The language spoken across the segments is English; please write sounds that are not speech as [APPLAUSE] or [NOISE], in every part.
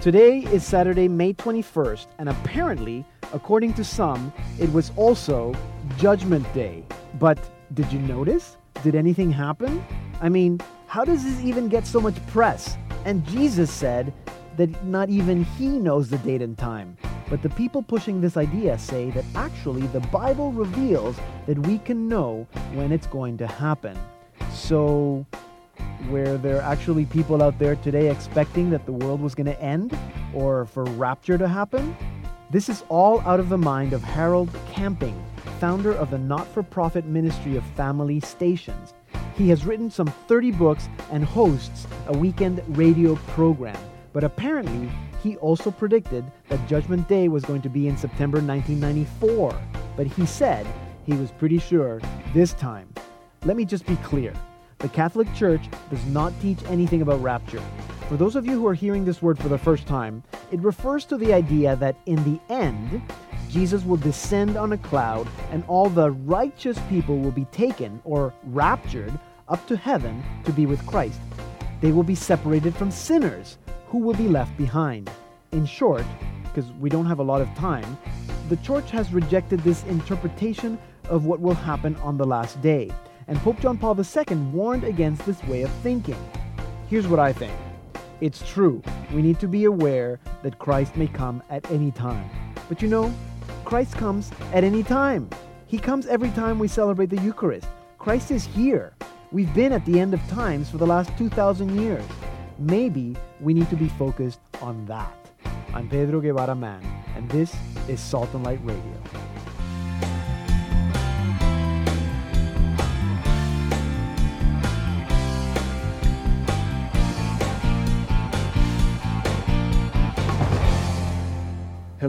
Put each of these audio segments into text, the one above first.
Today is Saturday, May 21st, and apparently, according to some, it was also Judgment Day. But did you notice? Did anything happen? I mean, how does this even get so much press? And Jesus said that not even he knows the date and time. But the people pushing this idea say that actually the Bible reveals that we can know when it's going to happen. So, were there are actually people out there today expecting that the world was going to end or for rapture to happen? This is all out of the mind of Harold Camping, founder of the not for profit ministry of Family Stations. He has written some 30 books and hosts a weekend radio program. But apparently, he also predicted that Judgment Day was going to be in September 1994. But he said he was pretty sure this time. Let me just be clear the Catholic Church does not teach anything about rapture. For those of you who are hearing this word for the first time, it refers to the idea that in the end, Jesus will descend on a cloud and all the righteous people will be taken or raptured up to heaven to be with Christ. They will be separated from sinners who will be left behind. In short, because we don't have a lot of time, the church has rejected this interpretation of what will happen on the last day and Pope John Paul II warned against this way of thinking. Here's what I think it's true, we need to be aware that Christ may come at any time. But you know, Christ comes at any time. He comes every time we celebrate the Eucharist. Christ is here. We've been at the end of times for the last 2,000 years. Maybe we need to be focused on that. I'm Pedro Guevara Mann, and this is Salt and Light Radio.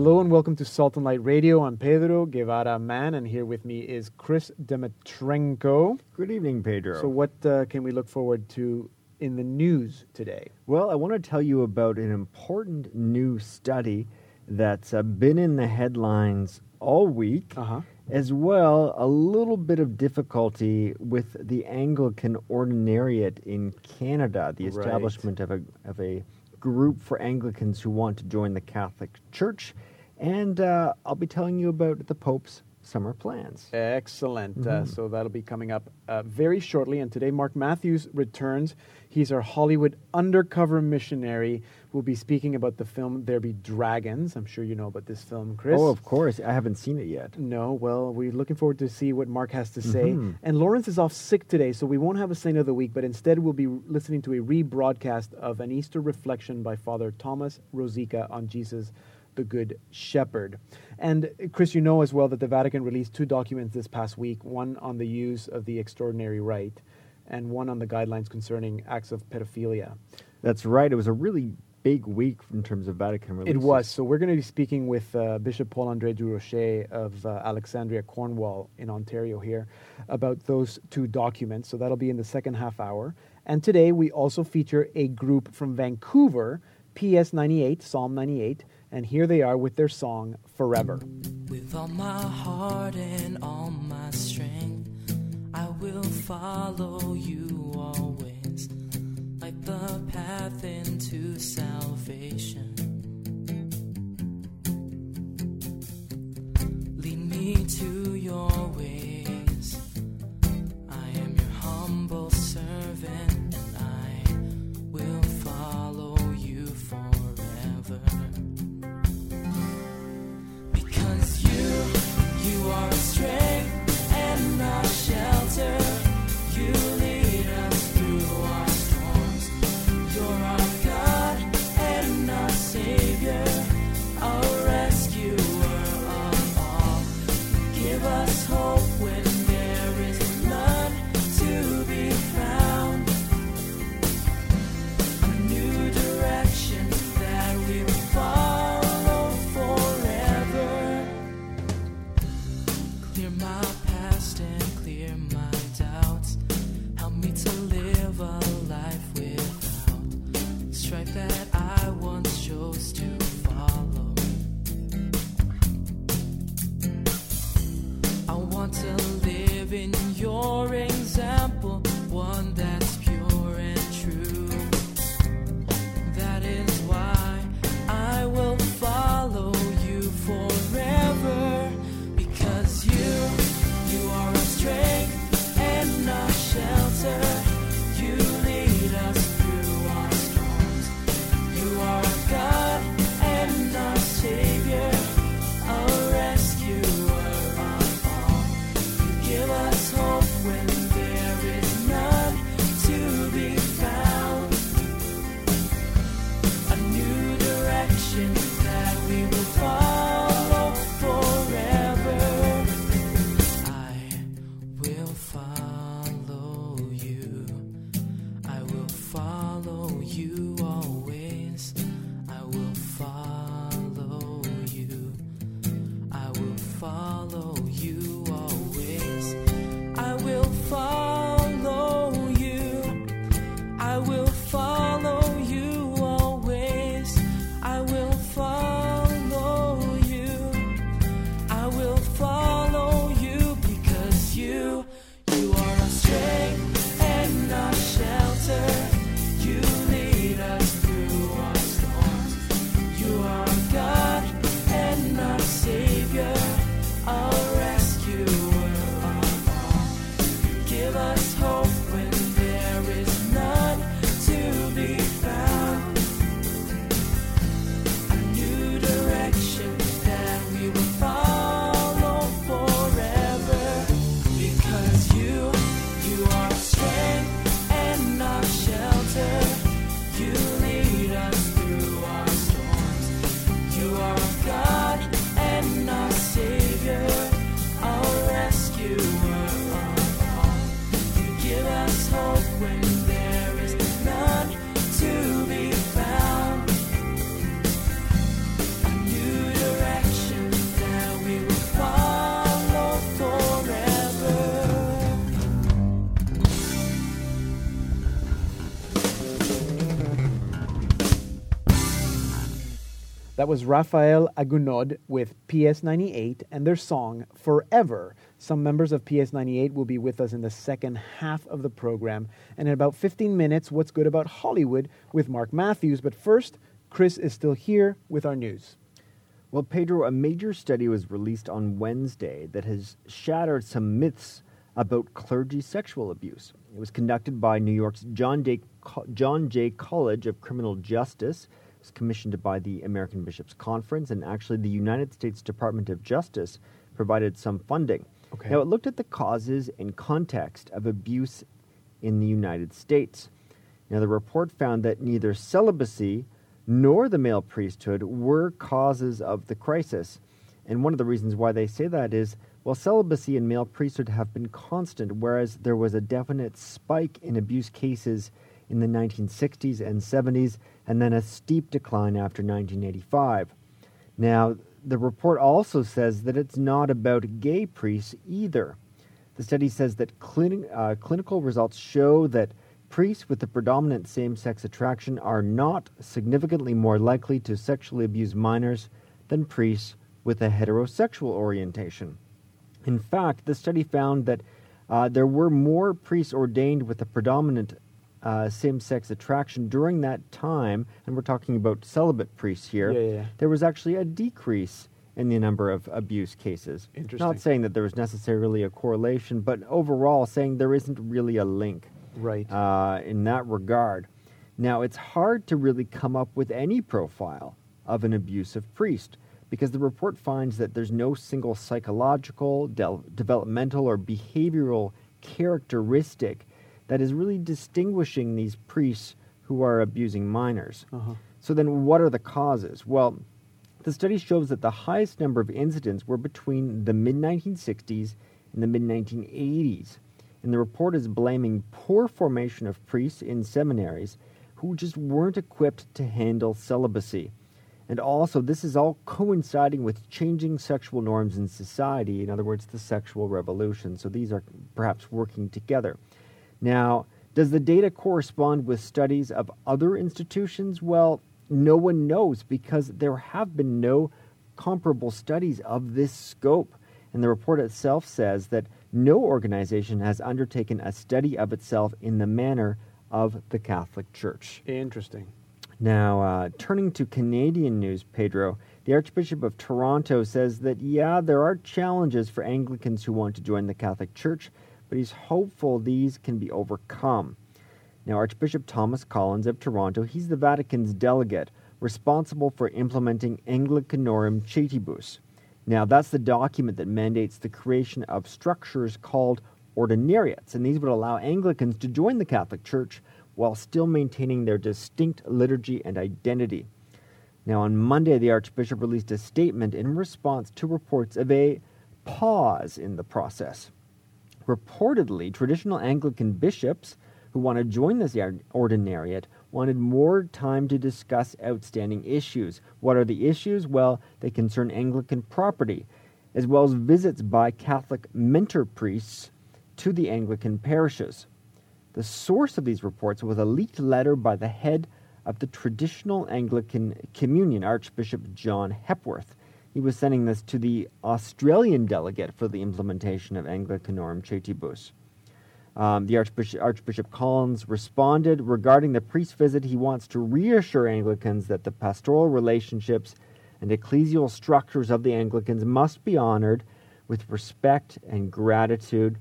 Hello and welcome to Salt and Light Radio. I'm Pedro Guevara Mann, and here with me is Chris Demetrenko. Good evening, Pedro. So, what uh, can we look forward to in the news today? Well, I want to tell you about an important new study that's uh, been in the headlines all week, uh-huh. as well a little bit of difficulty with the Anglican Ordinariate in Canada, the establishment right. of a of a group for Anglicans who want to join the Catholic Church. And uh, I'll be telling you about the Pope's summer plans. Excellent. Uh, mm-hmm. Uh, so that'll be coming up uh, very shortly. And today, Mark Matthews returns. He's our Hollywood undercover missionary. We'll be speaking about the film There Be Dragons. I'm sure you know about this film, Chris. Oh, of course. I haven't seen it yet. No. Well, we're looking forward to see what Mark has to say. Mm-hmm. And Lawrence is off sick today, so we won't have a Saint of the Week, but instead we'll be listening to a rebroadcast of an Easter reflection by Father Thomas Rosica on Jesus the Good Shepherd. And Chris, you know as well that the Vatican released two documents this past week one on the use of the extraordinary rite, and one on the guidelines concerning acts of pedophilia. That's right. It was a really big week in terms of Vatican releases. It was. So we're going to be speaking with uh, Bishop Paul Andre Durocher of uh, Alexandria, Cornwall, in Ontario here, about those two documents. So that'll be in the second half hour. And today we also feature a group from Vancouver, PS 98, Psalm 98, and here they are with their song Forever. With all my heart and all my strength, I will follow you always, like the path into salvation. Lead me to your ways. I am your humble servant. That was Rafael Agunod with PS98 and their song Forever. Some members of PS98 will be with us in the second half of the program. And in about 15 minutes, What's Good About Hollywood with Mark Matthews. But first, Chris is still here with our news. Well, Pedro, a major study was released on Wednesday that has shattered some myths about clergy sexual abuse. It was conducted by New York's John, Day, John Jay College of Criminal Justice. Was commissioned by the American Bishops Conference, and actually, the United States Department of Justice provided some funding. Okay. Now, it looked at the causes and context of abuse in the United States. Now, the report found that neither celibacy nor the male priesthood were causes of the crisis. And one of the reasons why they say that is well, celibacy and male priesthood have been constant, whereas there was a definite spike in abuse cases in the 1960s and 70s, and then a steep decline after 1985. Now, the report also says that it's not about gay priests either. The study says that clini- uh, clinical results show that priests with the predominant same sex attraction are not significantly more likely to sexually abuse minors than priests with a heterosexual orientation. In fact, the study found that uh, there were more priests ordained with a predominant uh, same sex attraction during that time, and we're talking about celibate priests here. Yeah, yeah. There was actually a decrease in the number of abuse cases. Interesting. Not saying that there was necessarily a correlation, but overall saying there isn't really a link Right. uh, in that regard. Now, it's hard to really come up with any profile of an abusive priest because the report finds that there's no single psychological, del- developmental, or behavioral characteristic that is really distinguishing these priests who are abusing minors. Uh-huh. So, then what are the causes? Well, the study shows that the highest number of incidents were between the mid 1960s and the mid 1980s. And the report is blaming poor formation of priests in seminaries who just weren't equipped to handle celibacy. And also, this is all coinciding with changing sexual norms in society, in other words, the sexual revolution. So these are perhaps working together. Now, does the data correspond with studies of other institutions? Well, no one knows because there have been no comparable studies of this scope. And the report itself says that no organization has undertaken a study of itself in the manner of the Catholic Church. Interesting. Now, uh, turning to Canadian news, Pedro, the Archbishop of Toronto says that, yeah, there are challenges for Anglicans who want to join the Catholic Church, but he's hopeful these can be overcome. Now, Archbishop Thomas Collins of Toronto, he's the Vatican's delegate responsible for implementing Anglicanorum Coetibus. Now, that's the document that mandates the creation of structures called ordinariates, and these would allow Anglicans to join the Catholic Church while still maintaining their distinct liturgy and identity. Now, on Monday, the Archbishop released a statement in response to reports of a pause in the process. Reportedly, traditional Anglican bishops who want to join this ordinariate wanted more time to discuss outstanding issues. What are the issues? Well, they concern Anglican property. as well as visits by Catholic mentor priests to the Anglican parishes. The source of these reports was a leaked letter by the head of the traditional Anglican Communion, Archbishop John Hepworth. He was sending this to the Australian delegate for the implementation of Anglicanorum Coetibus. Um, the Archbishop, Archbishop Collins responded regarding the priest visit. He wants to reassure Anglicans that the pastoral relationships and ecclesial structures of the Anglicans must be honored with respect and gratitude.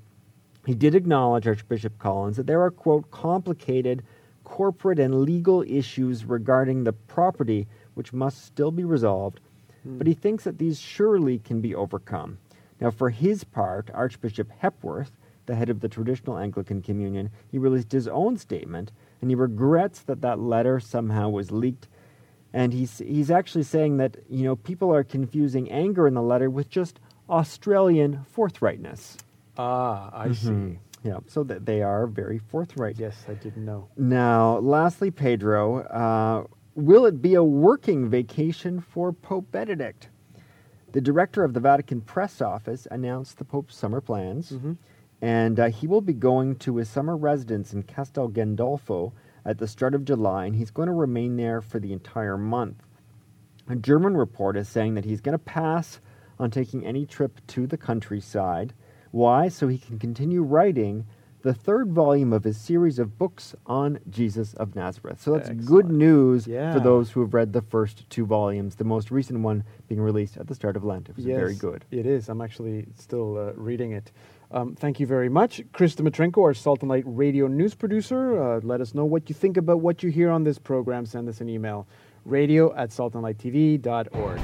He did acknowledge, Archbishop Collins, that there are, quote, complicated corporate and legal issues regarding the property which must still be resolved. But he thinks that these surely can be overcome. Now, for his part, Archbishop Hepworth, the head of the traditional Anglican Communion, he released his own statement, and he regrets that that letter somehow was leaked. And he's, he's actually saying that, you know, people are confusing anger in the letter with just Australian forthrightness. Ah, I mm-hmm. see. Yeah, so that they are very forthright. Yes, I didn't know. Now, lastly, Pedro, uh, will it be a working vacation for Pope Benedict? The director of the Vatican press office announced the Pope's summer plans, mm-hmm. and uh, he will be going to his summer residence in Castel Gandolfo at the start of July, and he's going to remain there for the entire month. A German report is saying that he's going to pass on taking any trip to the countryside. Why? So he can continue writing the third volume of his series of books on Jesus of Nazareth. So that's Excellent. good news yeah. for those who have read the first two volumes, the most recent one being released at the start of Lent. It was yes, very good. It is. I'm actually still uh, reading it. Um, thank you very much. Chris Dmitrenko, our Salt and Light radio news producer. Uh, let us know what you think about what you hear on this program. Send us an email radio at saltandlighttv.org.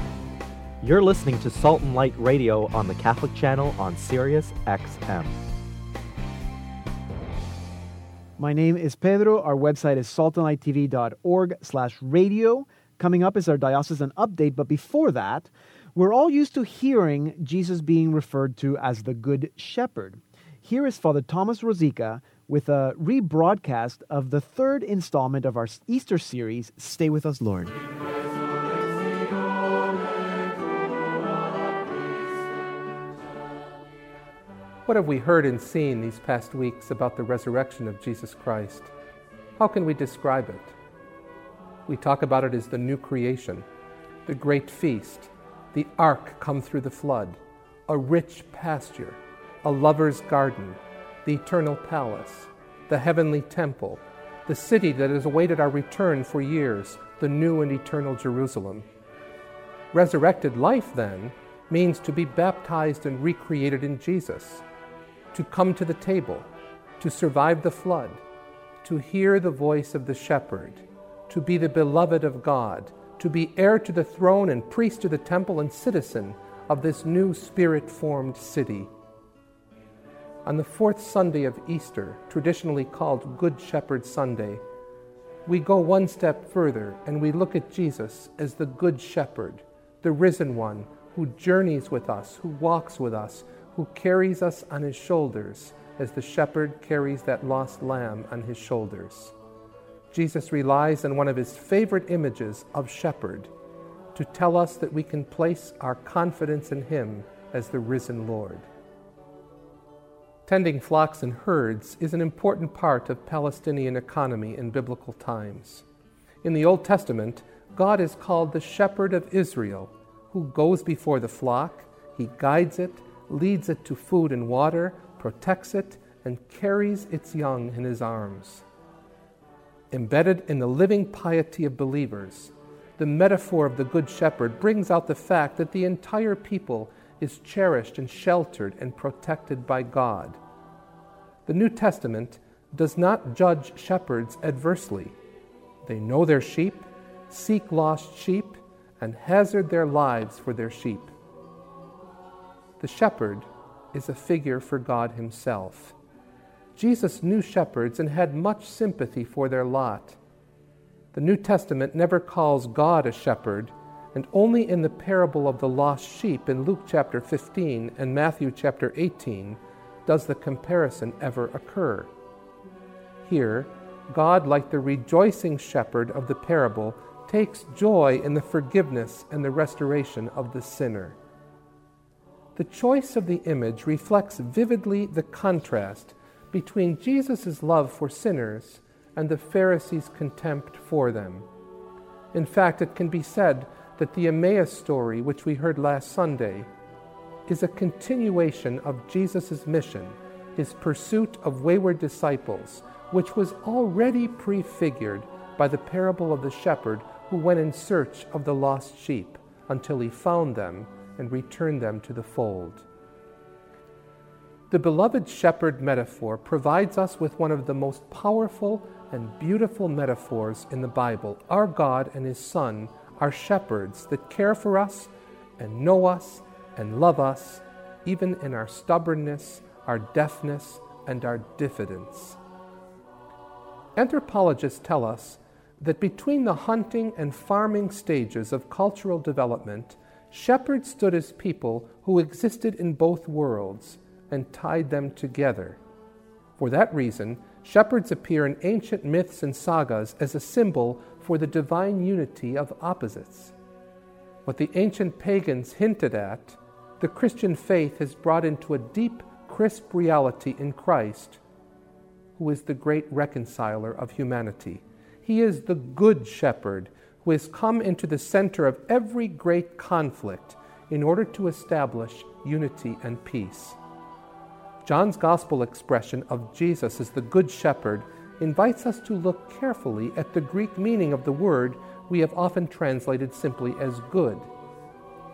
You're listening to Salt and Light Radio on the Catholic Channel on Sirius XM. My name is Pedro. Our website is saltandlighttv.org slash radio. Coming up is our diocesan update, but before that, we're all used to hearing Jesus being referred to as the Good Shepherd. Here is Father Thomas Rosica with a rebroadcast of the third installment of our Easter series, Stay With Us, Lord. What have we heard and seen these past weeks about the resurrection of Jesus Christ? How can we describe it? We talk about it as the new creation, the great feast, the ark come through the flood, a rich pasture, a lover's garden, the eternal palace, the heavenly temple, the city that has awaited our return for years, the new and eternal Jerusalem. Resurrected life, then, means to be baptized and recreated in Jesus to come to the table, to survive the flood, to hear the voice of the shepherd, to be the beloved of God, to be heir to the throne and priest to the temple and citizen of this new spirit formed city. On the fourth Sunday of Easter, traditionally called Good Shepherd Sunday, we go one step further and we look at Jesus as the Good Shepherd, the risen one who journeys with us, who walks with us, who carries us on his shoulders as the shepherd carries that lost lamb on his shoulders. Jesus relies on one of his favorite images of shepherd to tell us that we can place our confidence in him as the risen Lord. Tending flocks and herds is an important part of Palestinian economy in biblical times. In the Old Testament, God is called the shepherd of Israel, who goes before the flock, he guides it, leads it to food and water, protects it, and carries its young in his arms. Embedded in the living piety of believers, the metaphor of the Good Shepherd brings out the fact that the entire people is cherished and sheltered and protected by God. The New Testament does not judge shepherds adversely. They know their sheep, seek lost sheep, and hazard their lives for their sheep. The shepherd is a figure for God Himself. Jesus knew shepherds and had much sympathy for their lot. The New Testament never calls God a shepherd, and only in the parable of the lost sheep in Luke chapter 15 and Matthew chapter 18 does the comparison ever occur. Here, God, like the rejoicing shepherd of the parable, takes joy in the forgiveness and the restoration of the sinner. The choice of the image reflects vividly the contrast between Jesus' love for sinners and the Pharisees' contempt for them. In fact, it can be said that the Emmaus story, which we heard last Sunday, is a continuation of Jesus' mission, his pursuit of wayward disciples, which was already prefigured by the parable of the shepherd who went in search of the lost sheep until he found them and return them to the fold. The beloved shepherd metaphor provides us with one of the most powerful and beautiful metaphors in the Bible. Our God and His Son are shepherds that care for us and know us and love us, even in our stubbornness, our deafness, and our diffidence. Anthropologists tell us that between the hunting and farming stages of cultural development, shepherds stood as people who existed in both worlds and tied them together. For that reason, shepherds appear in ancient myths and sagas as a symbol for the divine unity of opposites. What the ancient pagans hinted at, the Christian faith has brought into a deep, crisp reality in Christ, who is the great reconciler of humanity. He is the good shepherd has come into the center of every great conflict in order to establish unity and peace. John's gospel expression of Jesus as the Good Shepherd invites us to look carefully at the Greek meaning of the word we have often translated simply as good.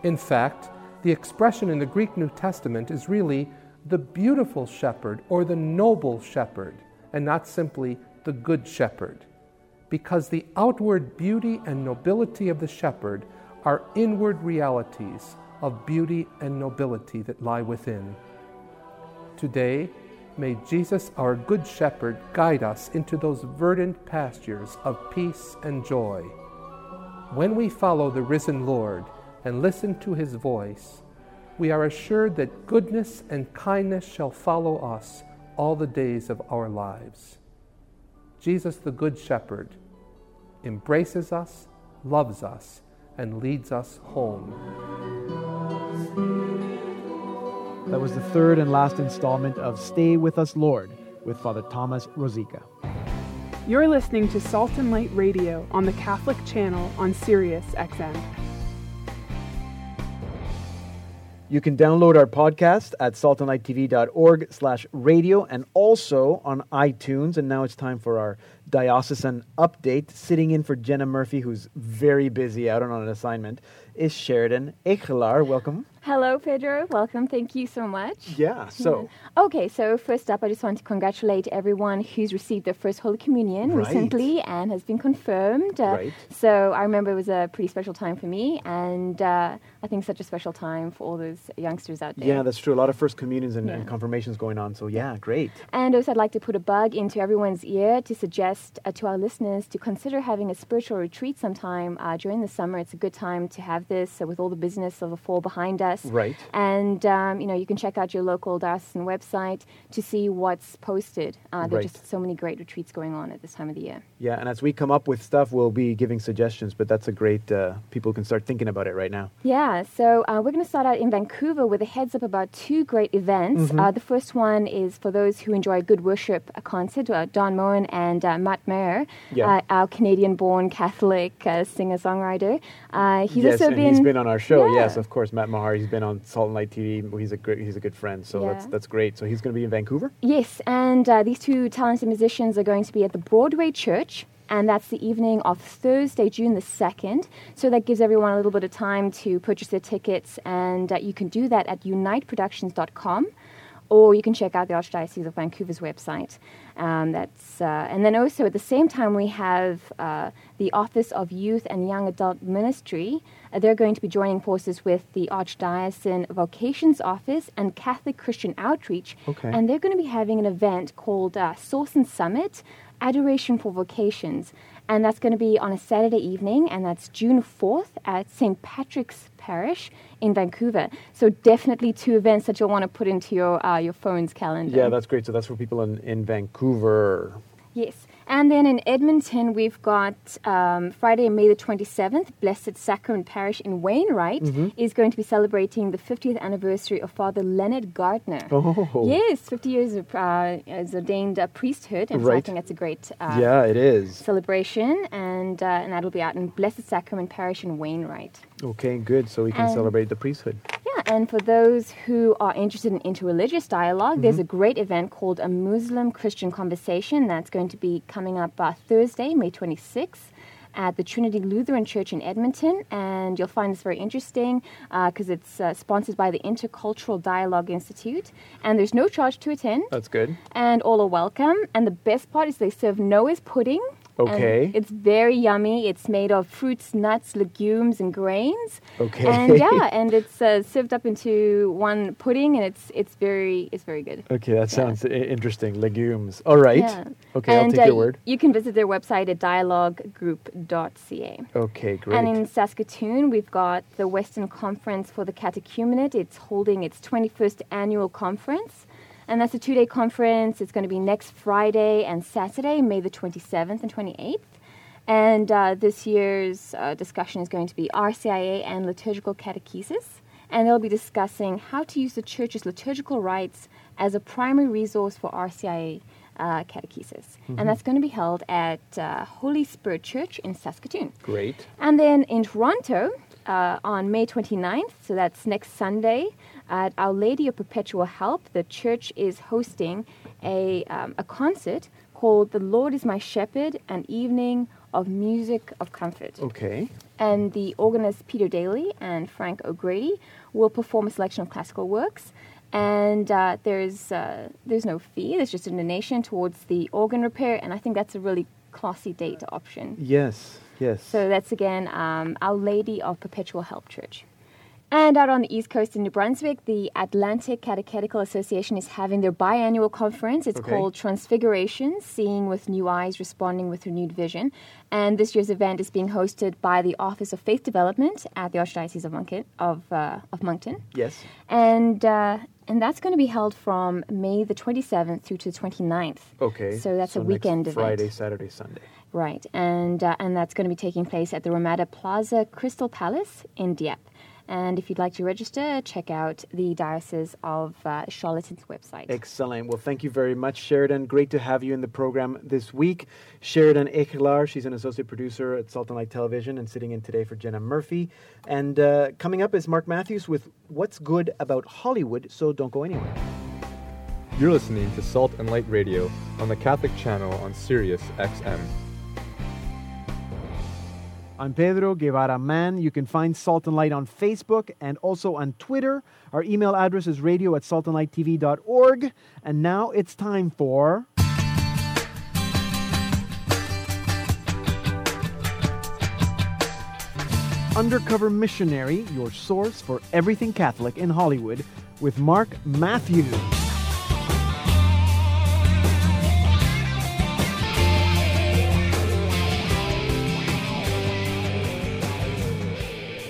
In fact, the expression in the Greek New Testament is really the beautiful shepherd or the noble shepherd, and not simply the good shepherd, because the outward beauty and nobility of the shepherd are inward realities of beauty and nobility that lie within. Today, may Jesus, our Good Shepherd, guide us into those verdant pastures of peace and joy. When we follow the risen Lord and listen to his voice, we are assured that goodness and kindness shall follow us all the days of our lives. Jesus, the Good Shepherd, embraces us, loves us, and leads us home. That was the third and last installment of Stay With Us, Lord, with Father Thomas Rosica. You're listening to Salt and Light Radio on the Catholic channel on Sirius XM. You can download our podcast at saltandlighttv.org slash radio and also on iTunes. And now it's time for our diocesan update. Sitting in for Jenna Murphy, who's very busy out on an assignment, is Sheridan Echelar. Welcome. Hello, Pedro. Welcome. Thank you so much. Yeah, so. [LAUGHS] Okay, so first up, I just want to congratulate everyone who's received their first Holy Communion Right. recently and has been confirmed. Uh, Right. So I remember it was a pretty special time for me, and uh, I think such a special time for all those youngsters out there. Yeah, that's true. A lot of first communions and, and confirmations going on. So, yeah, great. And also, I'd like to put a bug into everyone's ear to suggest uh, to our listeners to consider having a spiritual retreat sometime uh, during the summer. It's a good time to have this uh, with all the business of the fall behind us. Right. And um, you know, you can check out your local diocesan website to see what's posted. Uh, there are Right. just so many great retreats going on at this time of the year. Yeah, and as we come up with stuff, we'll be giving suggestions, but that's a great, uh, people can start thinking about it right now. Yeah, so uh, we're going to start out in Vancouver with a heads up about two great events. Mm-hmm. Uh, the first one is for those who enjoy good worship a concert, uh, Don Moen and uh, Matt Maher, Yeah. uh, our Canadian born Catholic uh, singer songwriter. Uh, he's yes, also been. he's been on our show. Yeah. Yes, of course, Matt Maher. He's been on Salt and Light TV. He's a great, he's a good friend. So that's Yeah. that's great. So he's going to be in Vancouver. Yes, and uh, these two talented musicians are going to be at the Broadway Church, and that's the evening of Thursday, June the 2nd. So that gives everyone a little bit of time to purchase their tickets, and uh, you can do that at uniteproductions.com. Or you can check out the Archdiocese of Vancouver's website. Um, that's uh, and then also at the same time we have uh, the Office of Youth and Young Adult Ministry. Uh, they're going to be joining forces with the Archdiocesan Vocations Office and Catholic Christian Outreach, Okay. and they're going to be having an event called uh, Source and Summit Adoration for Vocations. And that's going to be on a Saturday evening, and that's June 4th at St. Patrick's Parish in Vancouver. So, definitely two events that you'll want to put into your, uh, your phone's calendar. Yeah, that's great. So that's for people in, in Vancouver. Yes. And then in Edmonton, we've got um, Friday, May the 27th, Blessed Sacrament Parish in Wainwright Mm-hmm. is going to be celebrating the 50th anniversary of Father Leonard Gardner. Oh. Yes, 50 years of, uh, as ordained uh, priesthood. And so I think that's a great uh, Yeah, it is. celebration. And, uh, and that'll be out in Blessed Sacrament Parish in Wainwright. Okay, good. So we can And- celebrate the priesthood. Yeah, and for those who are interested in interreligious dialog there's a great event called a Muslim Christian Conversation that's going to be coming up uh, Thursday, May 26th. At the Trinity Lutheran Church in Edmonton, and you'll find this very interesting because it's uh, sponsored by the Intercultural Dialogue Institute, and there's no charge to attend, That's good. and all are welcome. And the best part is they serve Noah's pudding. And Okay. it's very yummy. It's made of fruits, nuts, legumes, and grains. Okay. And yeah, [LAUGHS] and it's uh, sieved up into one pudding, and it's it's very it's very good. Okay, that sounds interesting. Legumes. All right. Yeah. Okay, and, I'll take uh, your word. You can visit their website at dialoguegroup.ca. Okay, great. And in Saskatoon, we've got the Western Conference for the Catechumenate. It's holding its 21st annual conference. And that's a two day conference. It's going to be next Friday and Saturday, May the 27th and 28th. And uh, this year's uh, discussion is going to be RCIA and liturgical catechesis. And they'll be discussing how to use the church's liturgical rites as a primary resource for RCIA uh, catechesis. And that's going to be held at uh, Holy Spirit Church in Saskatoon. great. And then in Toronto, uh, on May 29th, so that's next Sunday, at Our Lady of Perpetual Help, the church is hosting a, um, a concert called The Lord is My Shepherd, an evening of music of comfort. Okay. And the organists Peter Daly and Frank O'Grady will perform a selection of classical works. And uh, there's, uh, there's no fee, there's just a donation towards the organ repair, and I think that's a really classy date option. Yes, yes. So that's again um, Our Lady of Perpetual Help Church. And out on the East Coast in New Brunswick, the Atlantic Catechetical Association is having their biannual conference. It's Okay. called Transfiguration Seeing with New Eyes, Responding with Renewed Vision. And this year's event is being hosted by the Office of Faith Development at the Archdiocese of, Moncton, of, uh, of Moncton. yes. And, uh, and that's going to be held from May the 27th through to the 29th. Okay. So that's a next weekend event. Friday, Saturday, Sunday. Right, and uh, and that's going to be taking place at the Ramada Plaza Crystal Palace in Dieppe. And if you'd like to register, check out the Diocese of uh, Charlotte's website. Excellent. Well, thank you very much, Sheridan. Great to have you in the program this week. Sheridan Ekelar, she's an associate producer at Salt and Light Television and sitting in today for Jenna Murphy. And uh, coming up is Mark Matthews with What's Good About Hollywood, so don't go anywhere. You're listening to Salt and Light Radio on the Catholic channel on Sirius XM. I'm Pedro Guevara Mann. You can find Salt and Light on Facebook and also on Twitter. Our email address is radio at saltandlighttv.org. And now it's time for. Undercover Missionary, your source for everything Catholic in Hollywood, with Mark Matthews.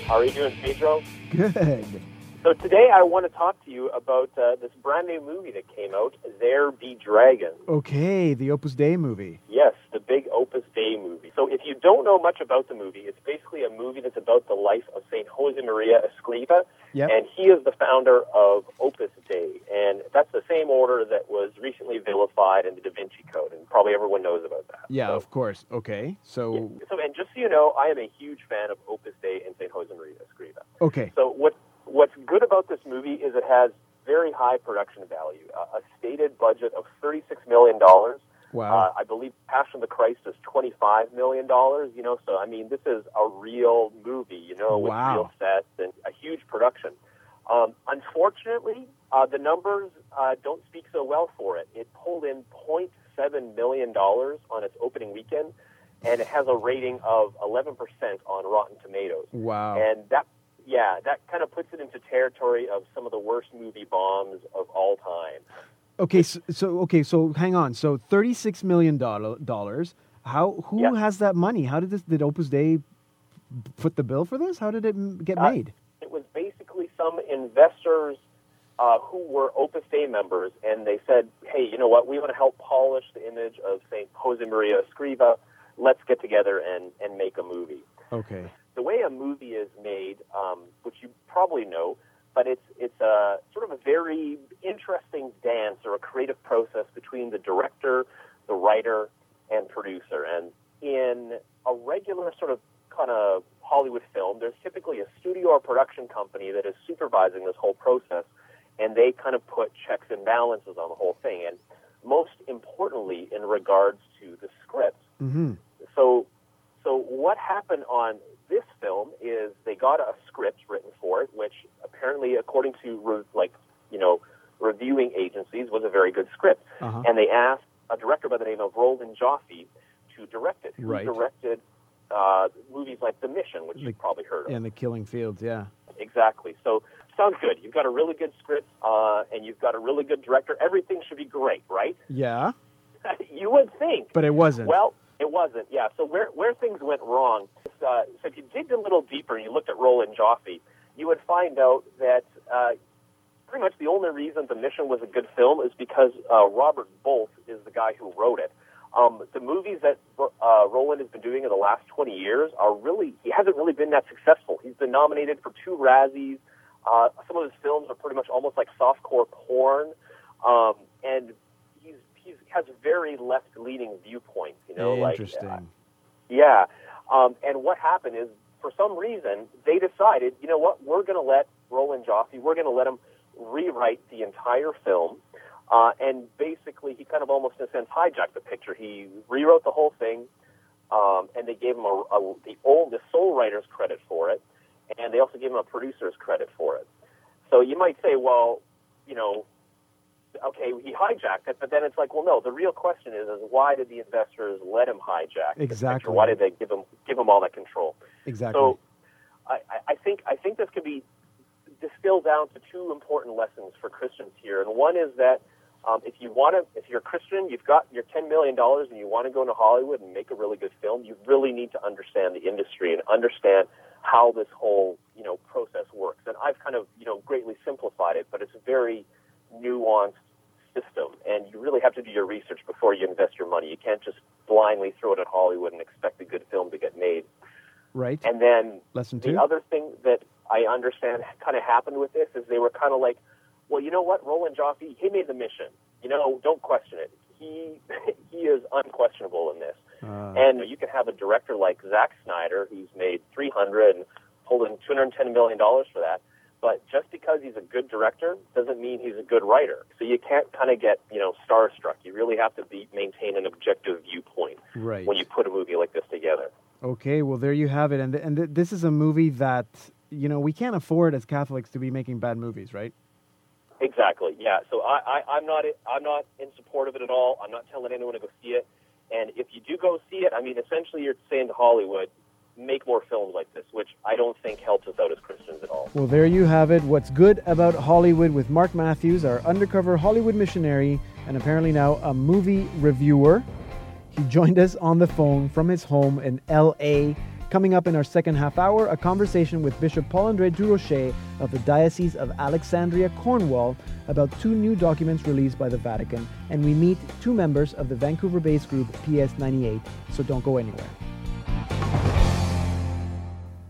How are you doing, Pedro? Good. So today I want to talk to you about uh, this brand new movie that came out, There Be Dragons. Okay, the Opus Dei movie. Yes, the big Opus Dei movie. So if you don't know much about the movie, it's basically a movie that's about the life of Saint Jose Maria Escriva, Yep. and he is the founder of Opus Dei, and that's the same order that was recently vilified in the Da Vinci Code, and probably everyone knows about that. Yeah, So- of course. Okay, so So, and just so you know, I am a huge fan of Opus Dei and Saint Jose Maria Escriva. okay, So what what's good about this movie is it has very high production value. Uh, a stated budget of thirty-six million dollars. wow. Uh, I believe Passion of the Christ is twenty-five million dollars. You know, so I mean, this is a real movie. You know, with Wow. real sets and a huge production. Um, unfortunately, uh, the numbers uh, don't speak so well for it. It pulled in 0.7 million dollars on its opening weekend, and it has a rating of 11% on Rotten Tomatoes. wow. And that, yeah, that kind of puts it into territory of some of the worst movie bombs of all time. Okay, so, so okay, so hang on. So thirty-six million dollar. How who Yeah. has that money? How did this? Did Opus Dei put the bill for this? How did it get Uh, made? It was basically some investors uh, who were Opus Dei members, and they said, "Hey, you know what? We want to help polish the image of Saint Jose Maria Escriva. Let's get together and and make a movie." Okay. The way a movie is made, um, which you probably know, but it's it's a sort of a very interesting dance or a creative process between the director, the writer, and producer. And in a regular sort of kind of Hollywood film, there's typically a studio or production company that is supervising this whole process, and they kind of put checks and balances on the whole thing. And most importantly, in regards to the script. Mm-hmm. So, so what happened on this film is they got a script written for it, which apparently, according to re- like you know reviewing agencies, was a very good script. Uh-huh. And they asked a director by the name of Roland Joffe to direct it. Who Right. directed uh, movies like The Mission, which you've probably heard of. And the Killing Fields, yeah. Exactly. So sounds good. You've got a really good script, uh, and you've got a really good director. Everything should be great, right? Yeah, [LAUGHS] you would think. but it wasn't. Well, it wasn't. Yeah. So where where things went wrong? Uh, so if you digged a little deeper and you looked at Roland Joffe, you would find out that uh, pretty much the only reason The Mission was a good film is because uh, Robert Bolt is the guy who wrote it. Um, the movies that uh, Roland has been doing in the last 20 years are really, he hasn't really been that successful. He's been nominated for two Razzies. Uh, some of his films are pretty much almost like softcore porn. Um, and has very left leaning viewpoints, you know, like, Interesting. uh, yeah. Um, and what happened is, for some reason, they decided, you know what, we're going to let Roland Joffe, we're going to let him rewrite the entire film. Uh, and basically, he kind of almost, in a sense, hijacked the picture. He rewrote the whole thing, um, and they gave him a, a, the old, the sole writer's credit for it, and they also gave him a producer's credit for it. So you might say, well, you know, okay, he hijacked it, but then it's like, well, no. The real question is, is why did the investors let him hijack? Exactly. Why did they give him give him all that control? exactly. So, I, I- think I think this could be distilled down to two important lessons for Christians here, and one is that um, if you want to, if you're a Christian, you've got your ten million dollars, and you want to go into Hollywood and make a really good film, you really need to understand the industry and understand how this whole you know process works. And I've kind of you know greatly simplified it, but it's very nuanced system, and you really have to do your research before you invest your money. You can't just blindly throw it at Hollywood and expect a good film to get made. right. And then Lesson the other thing that I understand kind of happened with this is they were kind of like, well, you know what, Roland Joffe, he made the mission. You know, don't question it. He [LAUGHS] he is unquestionable in this. Uh, And you can have a director like Zack Snyder, who's made 300 and pulled in 210 million dollars for that. But just because he's a good director doesn't mean he's a good writer. So you can't kind of get you know starstruck. You really have to be maintain an objective viewpoint right. when you put a movie like this together. Okay, well there you have it, and and th- this is a movie that you know we can't afford as Catholics to be making bad movies, right? Exactly. Yeah. So I, I, I'm not I'm not in support of it at all. I'm not telling anyone to go see it. And if you do go see it, I mean, essentially you're saying to Hollywood, make more films like this, which I don't think helps us out as Christians at all. Well, there you have it. What's good about Hollywood with Mark Matthews, our undercover Hollywood missionary, and apparently now a movie reviewer. He joined us on the phone from his home in L.A. Coming up in our second half hour, a conversation with Bishop Paul Andre Durocher of the Diocese of Alexandria, Cornwall, about two new documents released by the Vatican, and we meet two members of the Vancouver based group PS98, so don't go anywhere.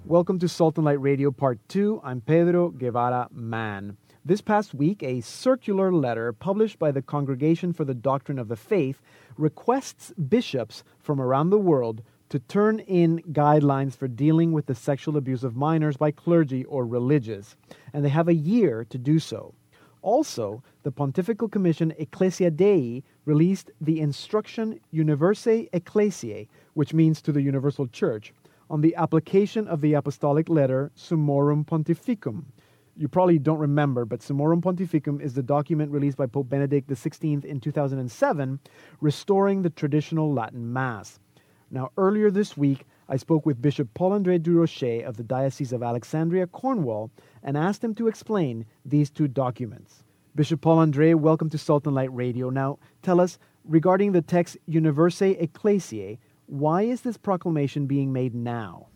Welcome to Salt and Light Radio Part 2. I'm Pedro Guevara Mann. This past week, a circular letter published by the Congregation for the Doctrine of the Faith requests bishops from around the world to turn in guidelines for dealing with the sexual abuse of minors by clergy or religious, and they have a year to do so. Also, the Pontifical Commission Ecclesia Dei released the instruction Universae Ecclesiae, which means to the Universal Church, on the application of the apostolic letter Summorum Pontificum. You probably don't remember, but Summorum Pontificum is the document released by Pope Benedict XVI in 2007, restoring the traditional Latin Mass. Now, earlier this week, I spoke with Bishop Paul Andre Durocher of the Diocese of Alexandria, Cornwall, and asked him to explain these two documents. Bishop Paul Andre, welcome to Salt and Light Radio. Now, tell us, regarding the text Universae Ecclesiae, why is this proclamation being made now?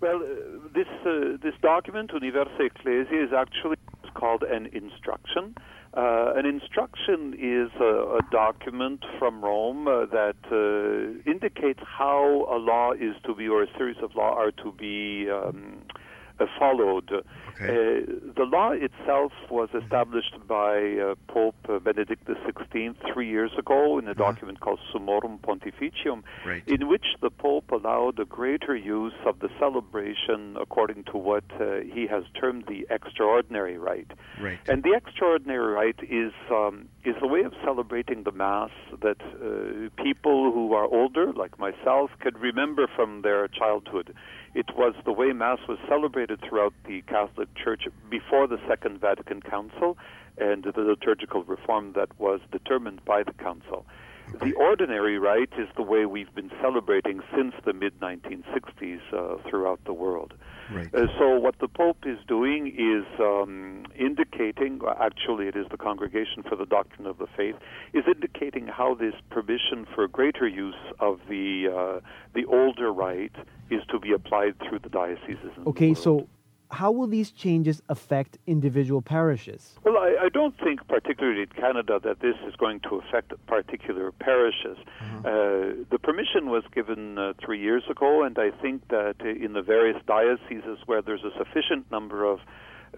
Well, uh, this uh, this document, Universae Ecclesiae, is actually called an instruction. Uh, an instruction is a, a document from Rome uh, that uh, indicates how a law is to be, or a series of law are to be um, followed. Okay. Uh, the law itself was established by uh, Pope uh, Benedict XVI three years ago in a document called Summorum Pontificum, Right. in which the Pope allowed a greater use of the celebration according to what uh, he has termed the extraordinary rite. Right. And the extraordinary rite is um, is a way of celebrating the Mass that uh, people who are older, like myself, could remember from their childhood. It was the way Mass was celebrated throughout the Catholic Church before the Second Vatican Council and the liturgical reform that was determined by the Council. The ordinary rite is the way we've been celebrating since the mid 1960s uh, throughout the world. Right. Uh, so what the Pope is doing is um, indicating, actually it is the Congregation for the Doctrine of the Faith, is indicating how this permission for greater use of the uh, the older rite is to be applied through the dioceses. in the Okay, so how will these changes affect individual parishes? Well, I, I don't think, particularly in Canada, that this is going to affect particular parishes. Uh, the permission was given uh, three years ago, and I think that uh, in the various dioceses where there's a sufficient number of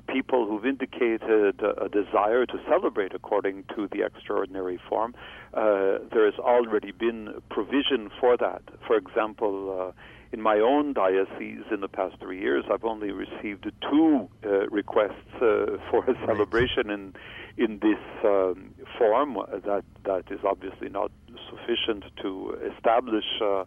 people who've indicated a, a desire to celebrate according to the extraordinary form, uh, there has already been provision for that. For example, uh, in my own diocese in the past three years, I've only received two uh, requests uh, [LAUGHS] for a celebration in in this um, form. That that is obviously not sufficient to establish. Uh,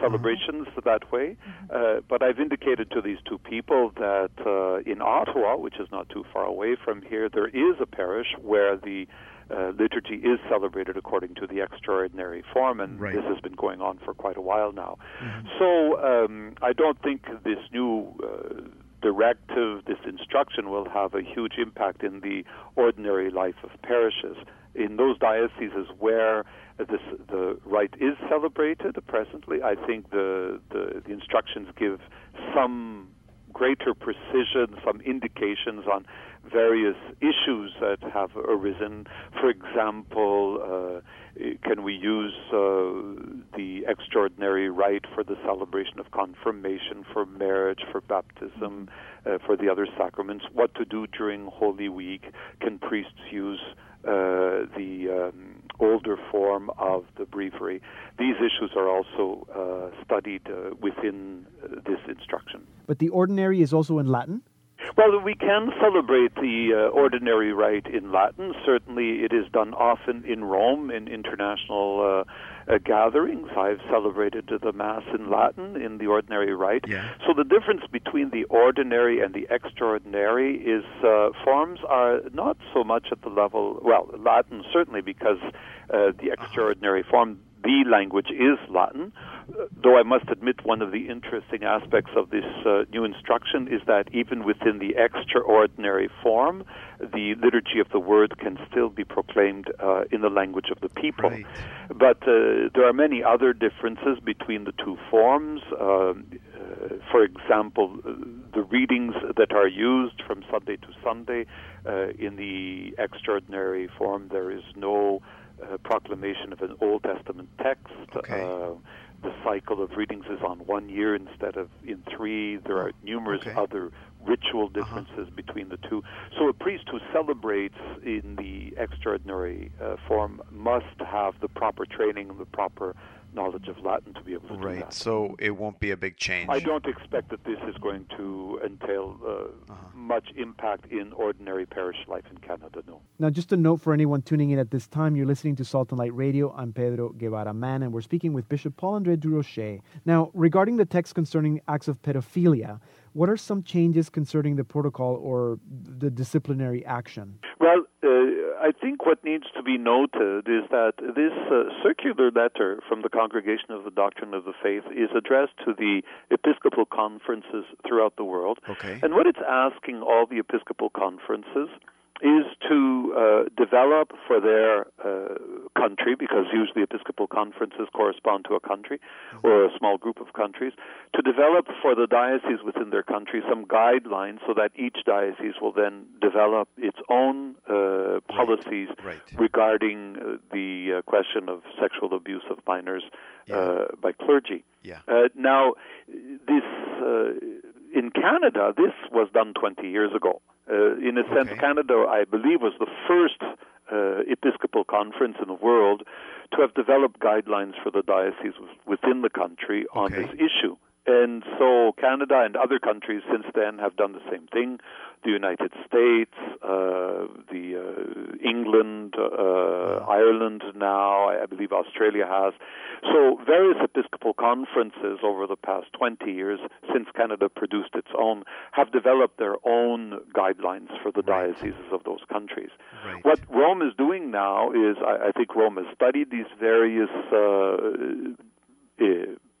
Celebrations that way, uh, but I've indicated to these two people that uh, in Ottawa, which is not too far away from here, there is a parish where the uh, liturgy is celebrated according to the extraordinary form, and Right. this has been going on for quite a while now. So um, I don't think this new uh, directive, this instruction, will have a huge impact in the ordinary life of parishes. In those dioceses where this, the rite is celebrated presently, I think the, the, the instructions give some greater precision, some indications on various issues that have arisen. For example, uh, can we use uh, the extraordinary rite for the celebration of confirmation, for marriage, for baptism, uh, for the other sacraments? What to do during Holy Week? Can priests use uh, the um, older form of the breviary? These issues are also uh, studied uh, within uh, this instruction. But the ordinary is also in Latin? Well, we can celebrate the uh, ordinary rite in Latin. Certainly, it is done often in Rome in international uh, gatherings. I've celebrated the Mass in Latin in the ordinary rite. Yeah. So the difference between the ordinary and the extraordinary is uh, forms are not so much at the level, well, Latin certainly because uh, the extraordinary form, the language is Latin. Though I must admit, one of the interesting aspects of this uh, new instruction is that even within the extraordinary form, the liturgy of the word can still be proclaimed uh, in the language of the people. Right. But uh, there are many other differences between the two forms. Um, uh, for example, the readings that are used from Sunday to Sunday uh, in the extraordinary form, there is no uh, proclamation of an Old Testament text. Okay. Uh, the cycle of readings is on one year instead of in three. There are numerous Okay. other ritual differences between the two. So a priest who celebrates in the extraordinary uh, form must have the proper training and the proper knowledge of Latin to be able to do Right. that. So it won't be a big change. I don't expect that this is going to entail uh, Uh-huh. much impact in ordinary parish life in Canada. No. Now, just a note for anyone tuning in at this time, you're listening to Salt and Light Radio. I'm Pedro Guevara Mann, and we're speaking with Bishop Paul Andre Durocher. Now, regarding the text concerning acts of pedophilia, what are some changes concerning the protocol or the disciplinary action? Well, uh, I think what needs to be noted is that this uh, circular letter from the Congregation of the Doctrine of the Faith is addressed to the Episcopal conferences throughout the world. Okay. And what it's asking all the Episcopal conferences is to uh, develop for their uh, country, because usually Episcopal conferences correspond to a country or a small group of countries, to develop for the diocese within their country some guidelines so that each diocese will then develop its own uh, policies right. regarding uh, the uh, question of sexual abuse of minors uh, by clergy. Yeah. Uh, now, this uh, in Canada, this was done 20 years ago. Uh, in a sense, Okay. Canada, I believe, was the first uh, Episcopal conference in the world to have developed guidelines for the diocese within the country on Okay. this issue. And so Canada and other countries since then have done the same thing. The United States, uh, the uh, England, uh, Ireland now, I believe Australia has. So various Episcopal conferences over the past 20 years, since Canada produced its own, have developed their own guidelines for the dioceses of those countries. Right. What Rome is doing now is, I, I think Rome has studied these various uh, uh,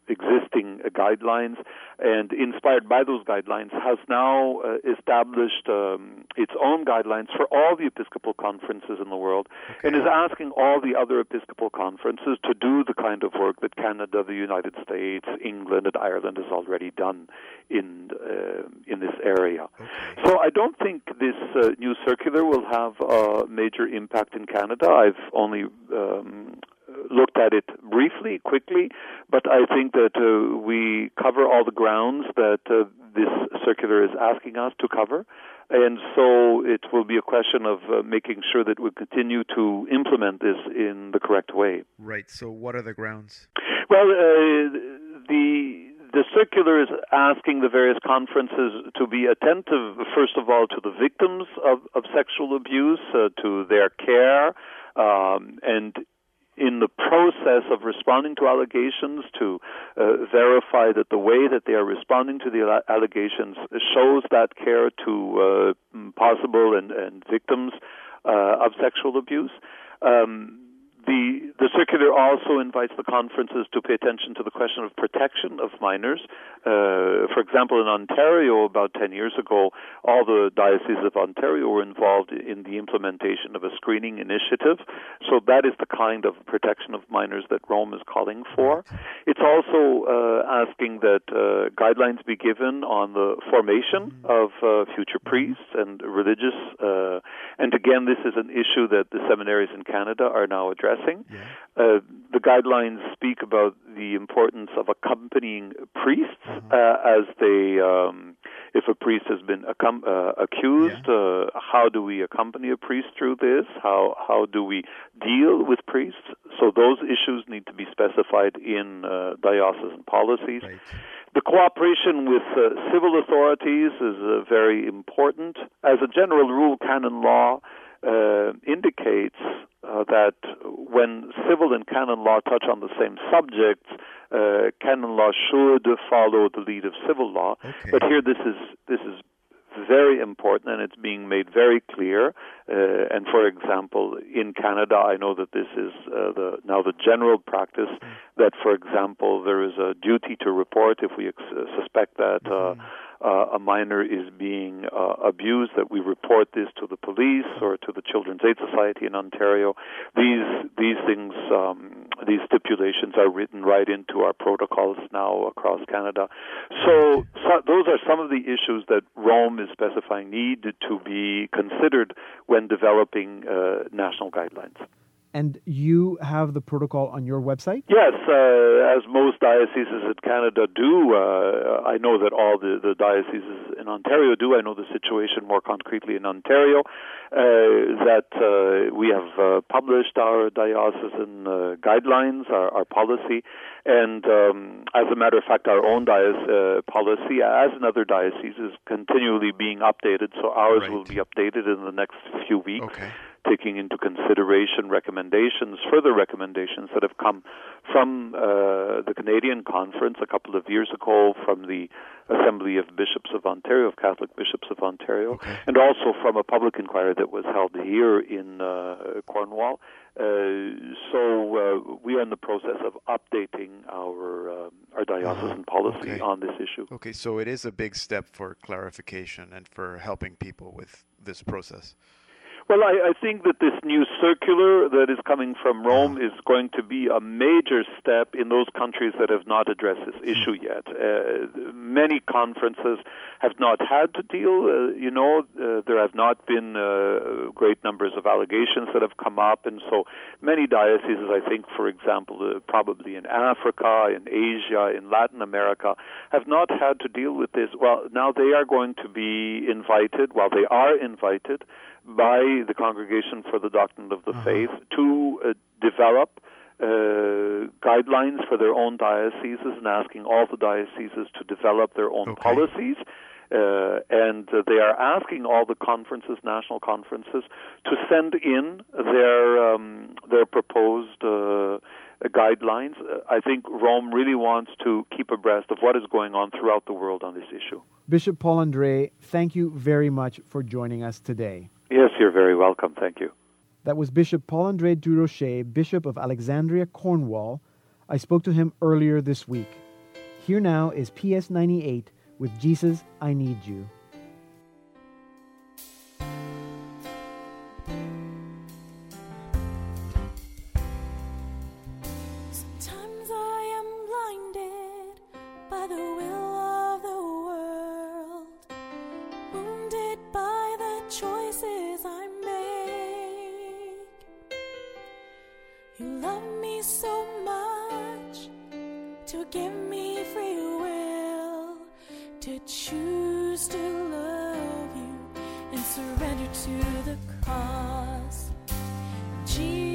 existing uh, guidelines and, inspired by those guidelines, has now uh, established um, its own guidelines for all the Episcopal conferences in the world and is asking all the other Episcopal conferences to do the kind of work that Canada, the United States, England, and Ireland has already done in uh, in this area. So I don't think this uh, new circular will have a major impact in Canada. I've only um, looked at it briefly, quickly, but I think that uh, we cover all the grounds that uh, this circular is asking us to cover. And so it will be a question of uh, making sure that we continue to implement this in the correct way. Right. So, what are the grounds? Well, uh, the the circular is asking the various conferences to be attentive, first of all, to the victims of, of sexual abuse, uh, to their care, um, and in the process of responding to allegations to uh, verify that the way that they are responding to the allegations shows that care to uh, possible and, and victims uh, of sexual abuse. Um, the, the circular also invites the conferences to pay attention to the question of protection of minors. Uh, for example, in Ontario, about 10 years ago, all the dioceses of Ontario were involved in the implementation of a screening initiative. So that is the kind of protection of minors that Rome is calling for. It's also uh, asking that uh, guidelines be given on the formation of uh, future priests and religious. Uh, and again, this is an issue that the seminaries in Canada are now addressing. Uh, the guidelines speak about the importance of accompanying priests uh, as they, um, if a priest has been accom- uh, accused, uh, how do we accompany a priest through this? How how do we deal with priests? So those issues need to be specified in uh, diocesan policies. The cooperation with uh, civil authorities is uh, very important. As a general rule, canon law uh, indicates uh, that when civil and canon law touch on the same subjects, uh, canon law should follow the lead of civil law. But here, this is this is very important, and it's being made very clear. Uh, and for example, in Canada, I know that this is uh, the now the general practice that, for example, there is a duty to report if we ex- suspect that. Uh, uh, a minor is being uh, abused, that we report this to the police or to the Children's Aid Society in Ontario. These these things, um, these stipulations are written right into our protocols now across Canada. So, so those are some of the issues that Rome is specifying need to be considered when developing uh, national guidelines. And you have the protocol on your website? Yes, uh, as most dioceses in Canada do. Uh, I know that all the, the dioceses in Ontario do. I know the situation more concretely in Ontario. Uh, that uh, we have uh, published our diocesan uh, guidelines, our, our policy, and um, as a matter of fact, our own diocese uh, policy, as in other dioceses, is continually being updated. So ours will be updated in the next few weeks taking into consideration recommendations, further recommendations that have come from uh, the Canadian Conference a couple of years ago, from the Assembly of Bishops of Ontario, of Catholic Bishops of Ontario, and also from a public inquiry that was held here in uh, Cornwall. Uh, so uh, we are in the process of updating our uh, our diocesan policy Okay. on this issue. Okay, so it is a big step for clarification and for helping people with this process. Well, I, I think that this new circular that is coming from Rome is going to be a major step in those countries that have not addressed this issue yet. Uh, many conferences have not had to deal, uh, you know, uh, there have not been uh, great numbers of allegations that have come up, and so many dioceses, I think, for example, uh, probably in Africa, in Asia, in Latin America, have not had to deal with this. Well, now they are going to be invited, well, they are invited by the Congregation for the Doctrine of the Uh-huh. Faith to uh, develop uh, guidelines for their own dioceses and asking all the dioceses to develop their own Okay. policies. Uh, and uh, they are asking all the conferences, national conferences, to send in their um, their proposed uh, guidelines. Uh, I think Rome really wants to keep abreast of what is going on throughout the world on this issue. Bishop Paul Andre, thank you very much for joining us today. Yes, you're very welcome. Thank you. That was Bishop Paul Andre Durocher, Bishop of Alexandria, Cornwall. I spoke to him earlier this week. Here now is PS 98 with Jesus, I Need You. The cause. Jesus,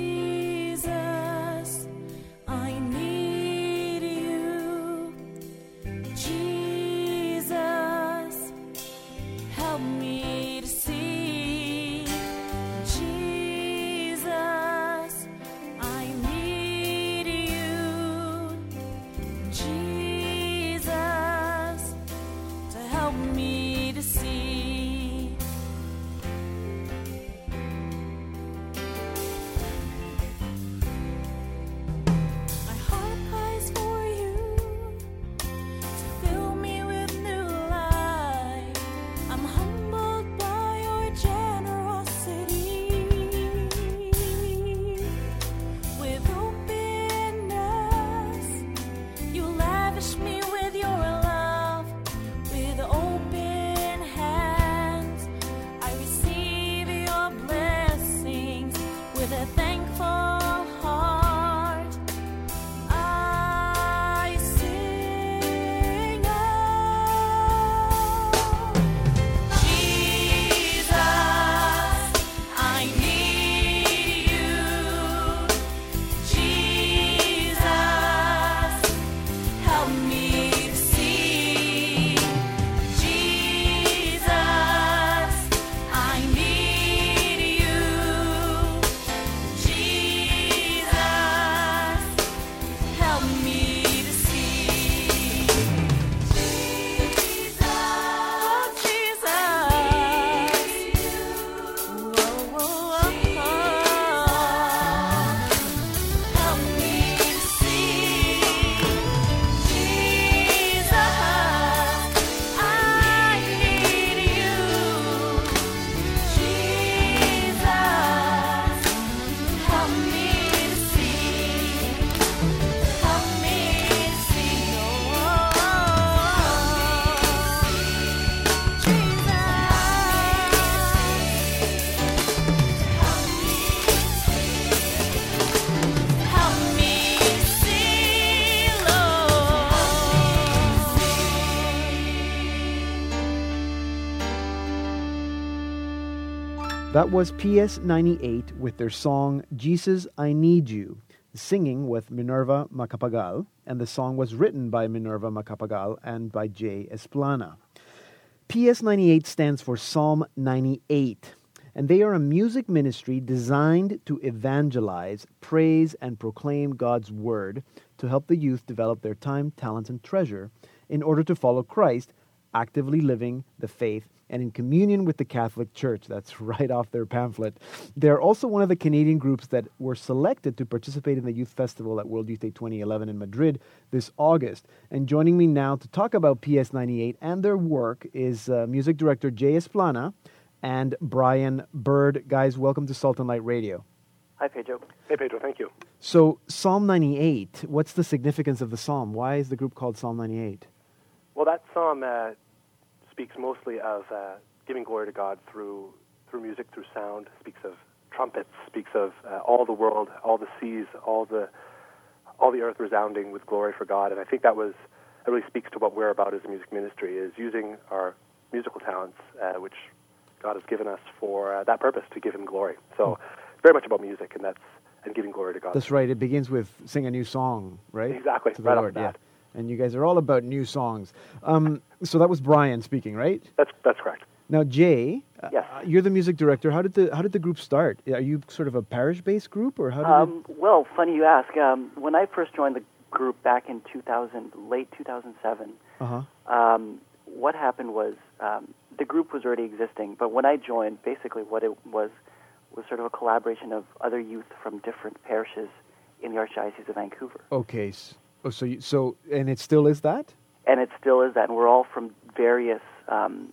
That was PS 98 with their song Jesus, I Need You, singing with Minerva Macapagal, and the song was written by Minerva Macapagal and by Jay Esplana. PS 98 stands for Psalm 98, and they are a music ministry designed to evangelize, praise, and proclaim God's word to help the youth develop their time, talents, and treasure in order to follow Christ, actively living the faith and in communion with the Catholic Church. That's [LAUGHS] right off their pamphlet. They're also one of the Canadian groups that were selected to participate in the Youth Festival at World Youth Day 2011 in Madrid this August. And joining me now to talk about PS98 and their work is uh, music director Jay Esplana and Brian Bird. Guys, welcome to Salt and Light Radio. Hi, Pedro. Hey, Pedro, thank you. So, Psalm 98, what's the significance of the psalm? Why is the group called Psalm 98? Well, that psalm uh, speaks mostly of uh, giving glory to God through through music, through sound. Speaks of trumpets. Speaks of uh, all the world, all the seas, all the all the earth resounding with glory for God. And I think that was that really speaks to what we're about as a music ministry: is using our musical talents, uh, which God has given us for uh, that purpose to give Him glory. So, it's very much about music, and that's and giving glory to God. That's right. It begins with sing a new song, right? Exactly, To the right Lord, yeah. And you guys are all about new songs. Um, so that was Brian speaking, right? That's that's correct. Now, Jay, uh, you're the music director. How did the how did the group start? Are you sort of a parish-based group, or how did Um, well, funny you ask. Um, when I first joined the group back in 2000, late 2007. Uh huh. um, what happened was um, the group was already existing, but when I joined, basically what it was was sort of a collaboration of other youth from different parishes in the Archdiocese of Vancouver, Okay. Oh, so you, so and it still is that? and it still is that. And we're all from various um,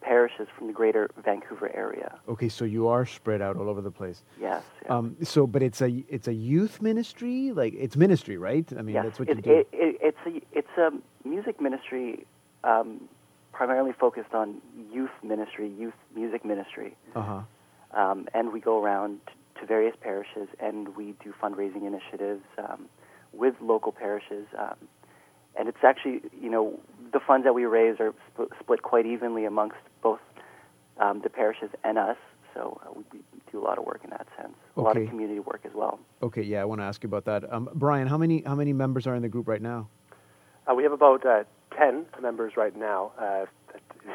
parishes from the greater Vancouver area. Okay, so you are spread out all over the place. Yes. yeah. Um, so, but it's a it's a youth ministry, like it's ministry, right? I mean, yes, that's what it, you do. It, it, it's a it's a music ministry um, primarily focused on youth ministry, youth music ministry, Uh huh. um, and we go around to various parishes and we do fundraising initiatives um, with local parishes. Um, and it's actually, you know, the funds that we raise are sp- split quite evenly amongst both um, the parishes and us. So uh, we, we do a lot of work in that sense. A lot of community work as well. Okay, yeah, I want to ask you about that. Um, Brian, how many how many members are in the group right now? Uh, we have about uh, 10 members right now. Uh,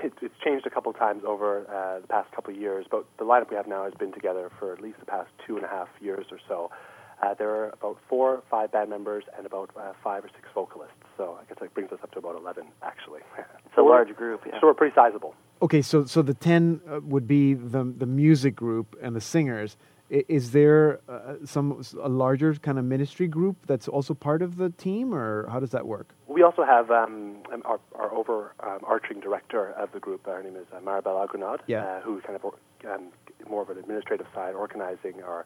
it, it's changed a couple times over uh, the past couple of years, but the lineup we have now has been together for at least the past two and a half years or so. Uh, there are about four or five band members and about uh, five or six vocalists. So I guess that brings us up to about 11, actually. [LAUGHS] It's a large group, yeah. So we're pretty sizable. Okay, so so the ten uh, would be the the music group and the singers. I- Is there uh, some a larger kind of ministry group that's also part of the team, or how does that work? We also have um, um, our, our overarching director of the group. Her name is uh, Maribel Agunad, Yeah. uh, who's kind of um, more of an administrative side, organizing our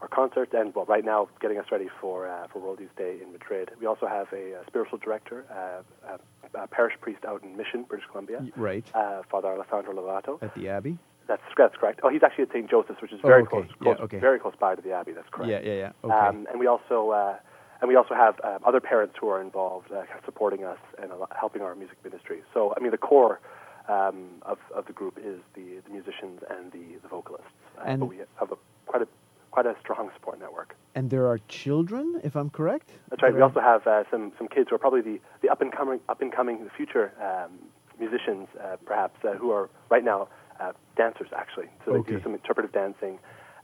our concert, and well, right now getting us ready for uh, for World Youth Day in Madrid. We also have a, uh spiritual director, uh, a, a parish priest out in Mission, British Columbia, Right uh, Father Alessandro Lovato. at the Abbey. That's that's correct. Oh, he's actually at St. Joseph's, which is Oh, very okay. close, Yeah, okay. very close by to the Abbey. That's correct. Yeah, yeah, yeah. Okay. Um, and we also uh, and we also have uh, other parents who are involved, uh, supporting us and a helping our music ministry. So I mean, the core um, of of the group is the, the musicians and the the vocalists. Uh, And- but we have a quite a quite a strong support network. and there are children, if I'm correct. That's right. We also have uh, some some kids who are probably the, the up and coming up and coming the future um, musicians, uh, perhaps uh, who are right now uh, dancers actually. So they Okay. do some interpretive dancing.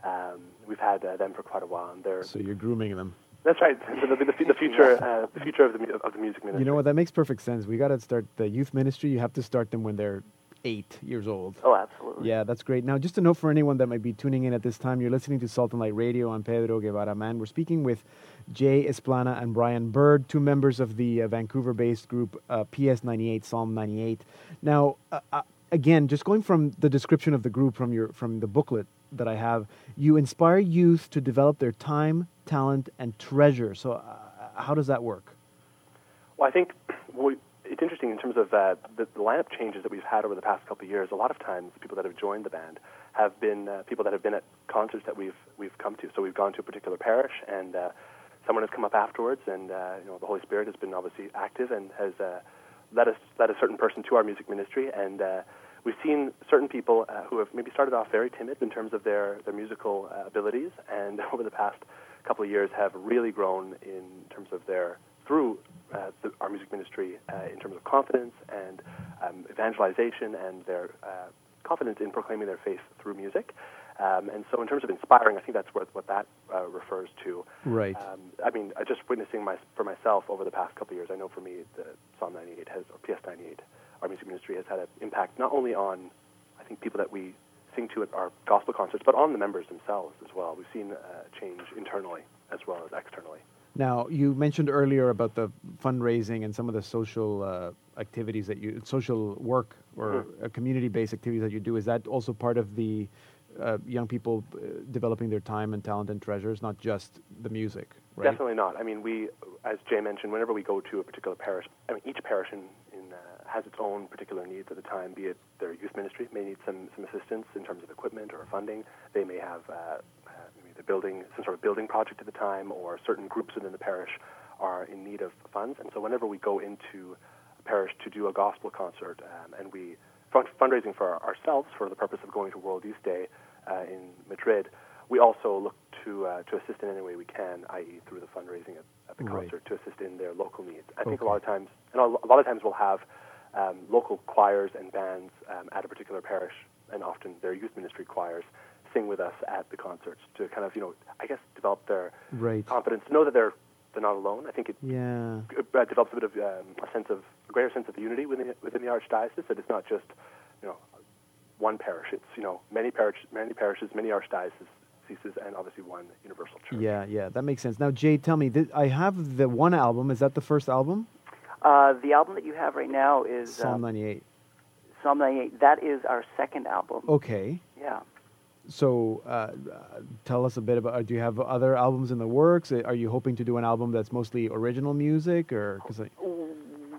Um, we've had uh, them for quite a while, and they're So you're grooming them. that's right. The, the, the, the future [LAUGHS] uh, the future of the of the music ministry. You know what? That makes perfect sense. We got to start the youth ministry. You have to start them when they're eight years old. Oh, absolutely. Yeah, that's great. Now, just a note for anyone that might be tuning in at this time, you're listening to Salt and Light Radio on Pedro Guevara Mann. We're speaking with Jay Esplana and Brian Bird, two members of the uh, Vancouver-based group uh, PS98, Psalm 98. Now, uh, uh, again, just going from the description of the group from your from the booklet that I have, you inspire youth to develop their time, talent, and treasure. So, uh, how does that work? Well, I think we, interesting in terms of uh, the, the lineup changes that we've had over the past couple of years. A lot of times, people that have joined the band have been uh, people that have been at concerts that we've we've come to. So we've gone to a particular parish, and uh, someone has come up afterwards, and uh, you know the Holy Spirit has been obviously active and has uh, led us led a certain person to our music ministry, and uh, we've seen certain people uh, who have maybe started off very timid in terms of their their musical uh, abilities, and [LAUGHS] over the past couple of years have really grown in terms of their through uh, the, our music ministry uh, in terms of confidence and um, evangelization and their uh, confidence in proclaiming their faith through music. Um, and so, in terms of inspiring, I think that's what, what that uh, refers to. Right. Um, I mean, I just witnessing my, for myself over the past couple of years, I know for me, the Psalm 98 has, or PS 98, our music ministry has had an impact not only on, I think, people that we sing to at our gospel concerts, but on the members themselves as well. We've seen uh, change internally as well as externally. Now, you mentioned earlier about the fundraising and some of the social uh, activities that you, social work or uh, community-based activities that you do. Is that also part of the uh, young people uh, developing their time and talent and treasures, not just the music, right? Definitely not. I mean, we, as Jay mentioned, whenever we go to a particular parish, I mean, each parish in, in uh, has its own particular needs at the time. Be it their youth ministry may need some some assistance in terms of equipment or funding. They may have the building some sort of building project at the time, or certain groups within the parish are in need of funds. And so, whenever we go into a parish to do a gospel concert, um, and we fund- fundraising for ourselves for the purpose of going to World Youth Day uh, in Madrid, we also look to uh, to assist in any way we can, i.e., through the fundraising at, at the Right. concert to assist in their local needs. I think a lot of times, and a a lot of times we'll have um, local choirs and bands um, at a particular parish, and often their youth ministry choirs sing with us at the concerts to kind of, you know, I guess develop their Right. confidence, know that they're they're not alone. I think it Yeah. uh, develops a bit of um, a sense of a greater sense of unity within within the archdiocese. That it's not just you know one parish. It's you know many parish many parishes, many archdioceses, and obviously one universal church. Yeah, yeah, that makes sense. Now, Jay, tell me, th- I have the one album. Is that the first album? Uh, the album that you have right now is Psalm um, 98. Psalm 98. That is our second album. Okay. Yeah. So, uh, uh, tell us a bit about. Do you have other albums in the works? Uh, Are you hoping to do an album that's mostly original music, or because I,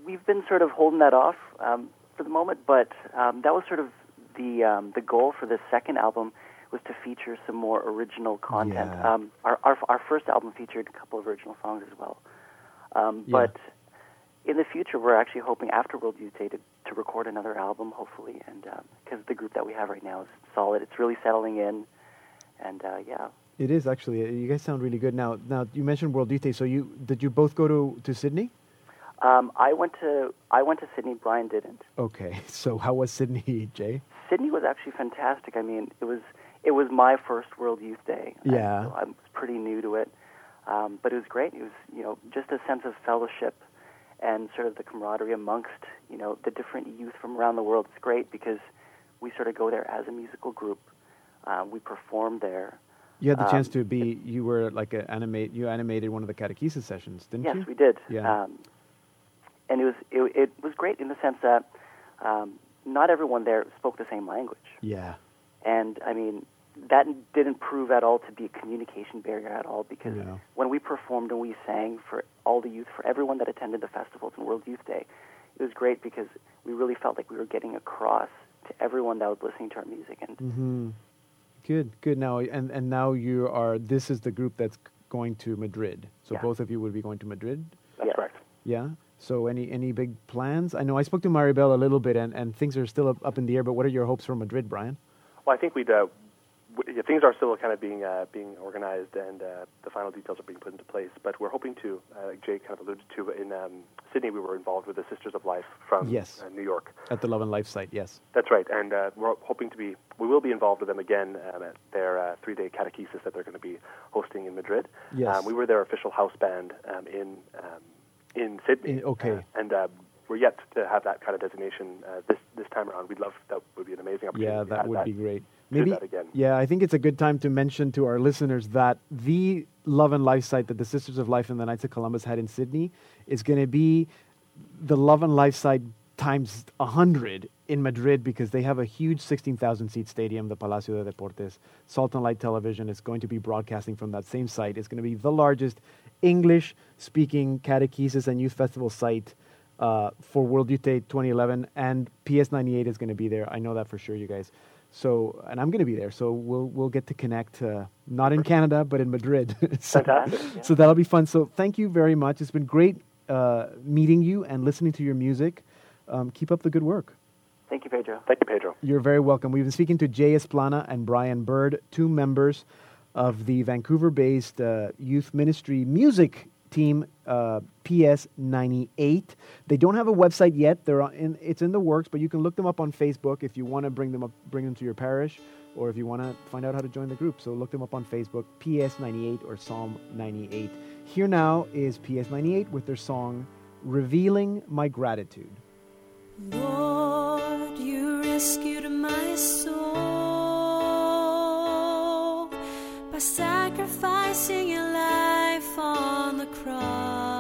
We've been sort of holding that off um, for the moment, but um, that was sort of the um, the goal for this second album was to feature some more original content. Yeah. Um, our, our our first album featured a couple of original songs as well, um, Yeah. but in the future we're actually hoping after World Youth Day to, to record another album, hopefully, and because the group that we have right now is solid, it's really settling in, and uh, yeah. it is actually. uh, You guys sound really good. Now, now you mentioned World Youth Day. So you did you both go to to Sydney? Um, I went to I went to Sydney. Brian didn't. Okay. [LAUGHS] So how was Sydney, [LAUGHS] Jay? Sydney was actually fantastic. I mean, it was it was my first World Youth Day. Yeah. so I was pretty new to it, um, but it was great. It was you know just a sense of fellowship and sort of the camaraderie amongst you know the different youth from around the world. It's great because we sort of go there as a musical group. Uh, we perform there. You had the Um, chance to be. You were like a animate. You animated one of the catechesis sessions, didn't yes, you? Yes, we did. Yeah. Um, and it was it, it was great in the sense that um, not everyone there spoke the same language. yeah. And I mean, that didn't prove at all to be a communication barrier at all because No. when we performed and we sang for all the youth, for everyone that attended the festivals and World Youth Day, it was great because we really felt like we were getting across to everyone that was listening to our music. And hmm Good, good. Now, and and now you are. This is the group that's going to Madrid. So Yeah. both of you would be going to Madrid. That's correct. Yeah. So any any big plans? I know I spoke to Maribel a little bit, and, and things are still up, up in the air. But what are your hopes for Madrid, Brian? Well, I think we'd uh, w- yeah, things are still kind of being uh, being organized, and uh, the final details are being put into place. But we're hoping to, uh, like Jay kind of alluded to, in um, Sydney we were involved with the Sisters of Life from Yes. uh, New York. At the Love and Life site, yes. That's right, and uh, we're hoping to be. We will be involved with them again um, at their uh, three-day catechesis that they're going to be hosting in Madrid. Yes. Um, we were their official house band um, in um, in Sydney. In- okay. Uh, and uh, we're yet to have that kind of designation uh, this this time around. We'd love that would be an amazing opportunity. Yeah, that would be great. Maybe that again. Yeah, I think it's a good time to mention to our listeners that the Love and Life site that the Sisters of Life and the Knights of Columbus had in Sydney is going to be the Love and Life site times 100 in Madrid because they have a huge 16,000 seat stadium, the Palacio de Deportes. Salt and Light Television is going to be broadcasting from that same site. It's going to be the largest English speaking catechesis and youth festival site uh, for World Youth Day 2011, and PS98 is going to be there. I know that for sure, you guys. So, and I'm going to be there. So we'll we'll get to connect, uh, not in Canada, but in Madrid. [LAUGHS] so, Fantastic, yeah. so that'll be fun. So thank you very much. It's been great uh, meeting you and listening to your music. Um, keep up the good work. thank you, Pedro. Thank you, Pedro. You're very welcome. We've been speaking to Jay Esplana and Brian Bird, two members of the Vancouver-based uh, youth ministry music team, uh, PS98. They don't have a website yet. They're in, it's in the works, but you can look them up on Facebook if you want to bring them up, bring them to your parish, or if you want to find out how to join the group. So look them up on Facebook, PS98 or Psalm 98. Here now is PS98 with their song "Revealing My Gratitude." Lord, you rescued my soul. by sacrificing your on the cross.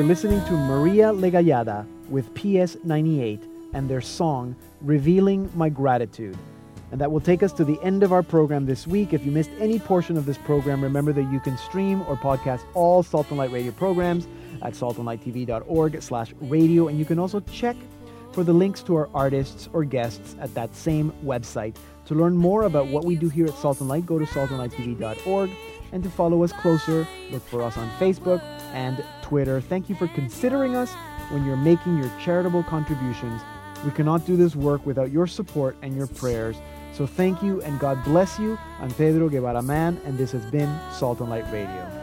We're listening to Maria Legallada with PS98 and their song Revealing My Gratitude. And that will take us to the end of our program this week. If you missed any portion of this program, remember that you can stream or podcast all Salt and Light Radio programs at saltandlighttv.org slash radio. And you can also check for the links to our artists or guests at that same website. To learn more about what we do here at Salt and Light, go to saltandlighttv.org. And to follow us closer, look for us on Facebook and Twitter. Thank you for considering us when you're making your charitable contributions. We cannot do this work without your support and your prayers. So thank you and God bless you. I'm Pedro Guevara Mann, and this has been Salt and Light Radio.